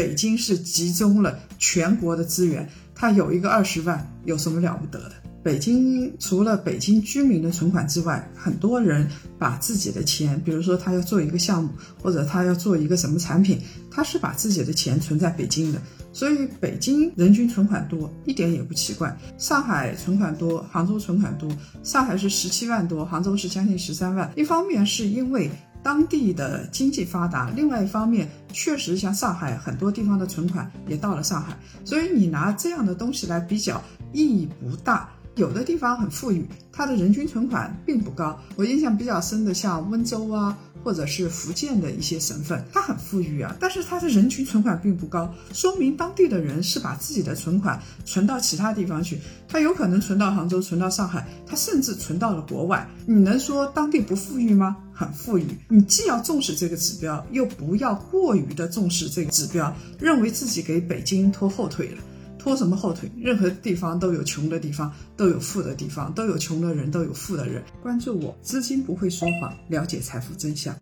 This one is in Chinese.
北京是集中了全国的资源，它有一个二十万，有什么了不得的？北京除了北京居民的存款之外，很多人把自己的钱，比如说他要做一个项目，或者他要做一个什么产品，他是把自己的钱存在北京的。所以北京人均存款多一点也不奇怪。上海存款多，杭州存款多，上海是十七万多，杭州是将近十三万。一方面是因为当地的经济发达，另外一方面确实像上海很多地方的存款也到了上海，所以你拿这样的东西来比较意义不大。有的地方很富裕，它的人均存款并不高。我印象比较深的，像温州啊，或者是福建的一些省份，它很富裕啊，但是它的人均存款并不高，说明当地的人是把自己的存款存到其他地方去。他有可能存到杭州，存到上海，他甚至存到了国外。你能说当地不富裕吗？很富裕。你既要重视这个指标，又不要过于的重视这个指标，认为自己给北京拖后腿了。拖什么后腿？任何地方都有穷的地方，都有富的地方，都有穷的人，都有富的人。关注我，资金不会说谎，了解财富真相。